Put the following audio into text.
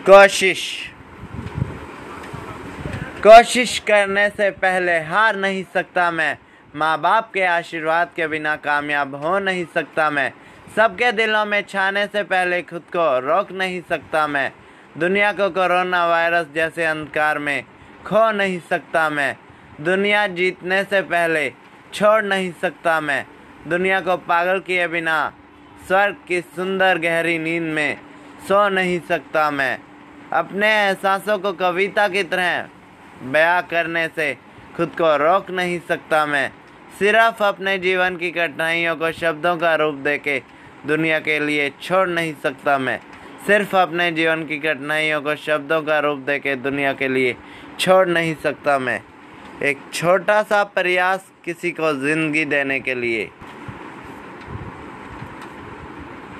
कोशिश। कोशिश करने से पहले हार नहीं सकता मैं। माँ बाप के आशीर्वाद के बिना कामयाब हो नहीं सकता मैं। सबके दिलों में छाने से पहले खुद को रोक नहीं सकता मैं। दुनिया को कोरोना वायरस जैसे अंधकार में खो नहीं सकता मैं। दुनिया जीतने से पहले छोड़ नहीं सकता मैं। दुनिया को पागल किए बिना स्वर्ग की सुंदर गहरी नींद में सो नहीं सकता मैं। अपने एहसासों को कविता की तरह बयां करने से खुद को रोक नहीं सकता मैं। सिर्फ़ अपने जीवन की कठिनाइयों को शब्दों का रूप देके दुनिया के लिए छोड़ नहीं सकता मैं। सिर्फ़ अपने जीवन की कठिनाइयों को शब्दों का रूप देके दुनिया के लिए छोड़ नहीं सकता मैं। एक छोटा सा प्रयास किसी को ज़िंदगी देने के लिए।